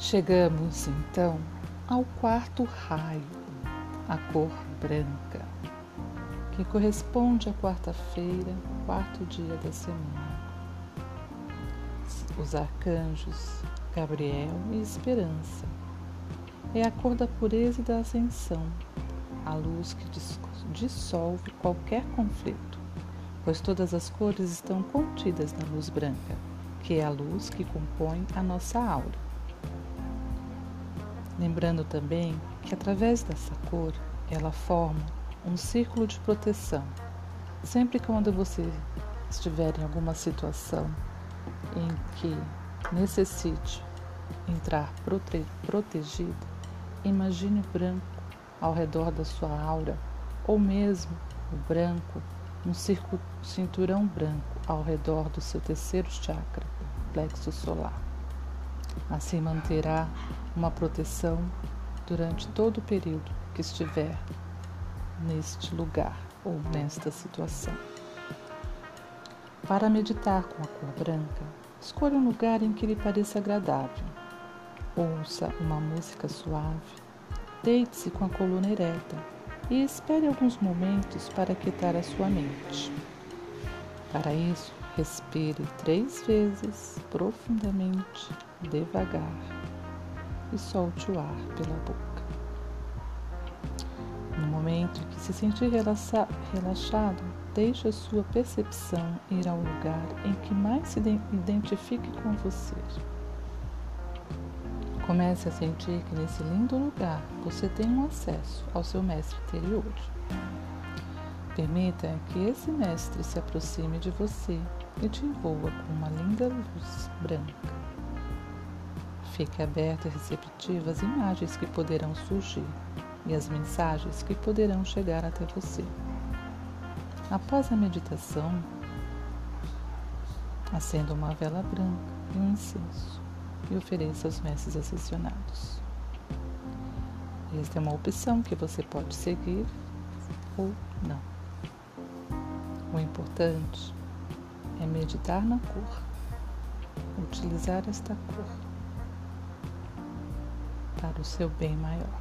Chegamos então ao quarto raio, a cor branca, que corresponde à quarta-feira, quarto dia da semana. Os arcanjos Gabriel e Esperança. É a cor da pureza e da ascensão, a luz que dissolve qualquer conflito, pois todas as cores estão contidas na luz branca, que é a luz que compõe a nossa aura. Lembrando também que através dessa cor ela forma um círculo de proteção. Sempre quando você estiver em alguma situação em que necessite entrar prote protegido, imagine o branco ao redor da sua aura, ou mesmo o branco, um cinturão branco ao redor do seu terceiro chakra, plexo solar. Assim manterá uma proteção durante todo o período que estiver neste lugar ou nesta situação. Para meditar com a cor branca, escolha um lugar em que lhe pareça agradável. Ouça uma música suave, deite-se com a coluna ereta e espere alguns momentos para quietar a sua mente. Para isso, respire três vezes profundamente, devagar e solte o ar pela boca. No momento que se sentir relaxado, deixe a sua percepção ir ao lugar em que mais se identifique com você. Comece a sentir que nesse lindo lugar você tem um acesso ao seu mestre interior. Permita que esse mestre se aproxime de você e te envolva com uma linda luz branca. Fique aberto e receptivo às imagens que poderão surgir e às mensagens que poderão chegar até você. Após a meditação, acenda uma vela branca e um incenso e ofereça aos mestres ascensionados. Esta é uma opção que você pode seguir ou não. O importante é meditar na cor, utilizar esta cor para o seu bem maior.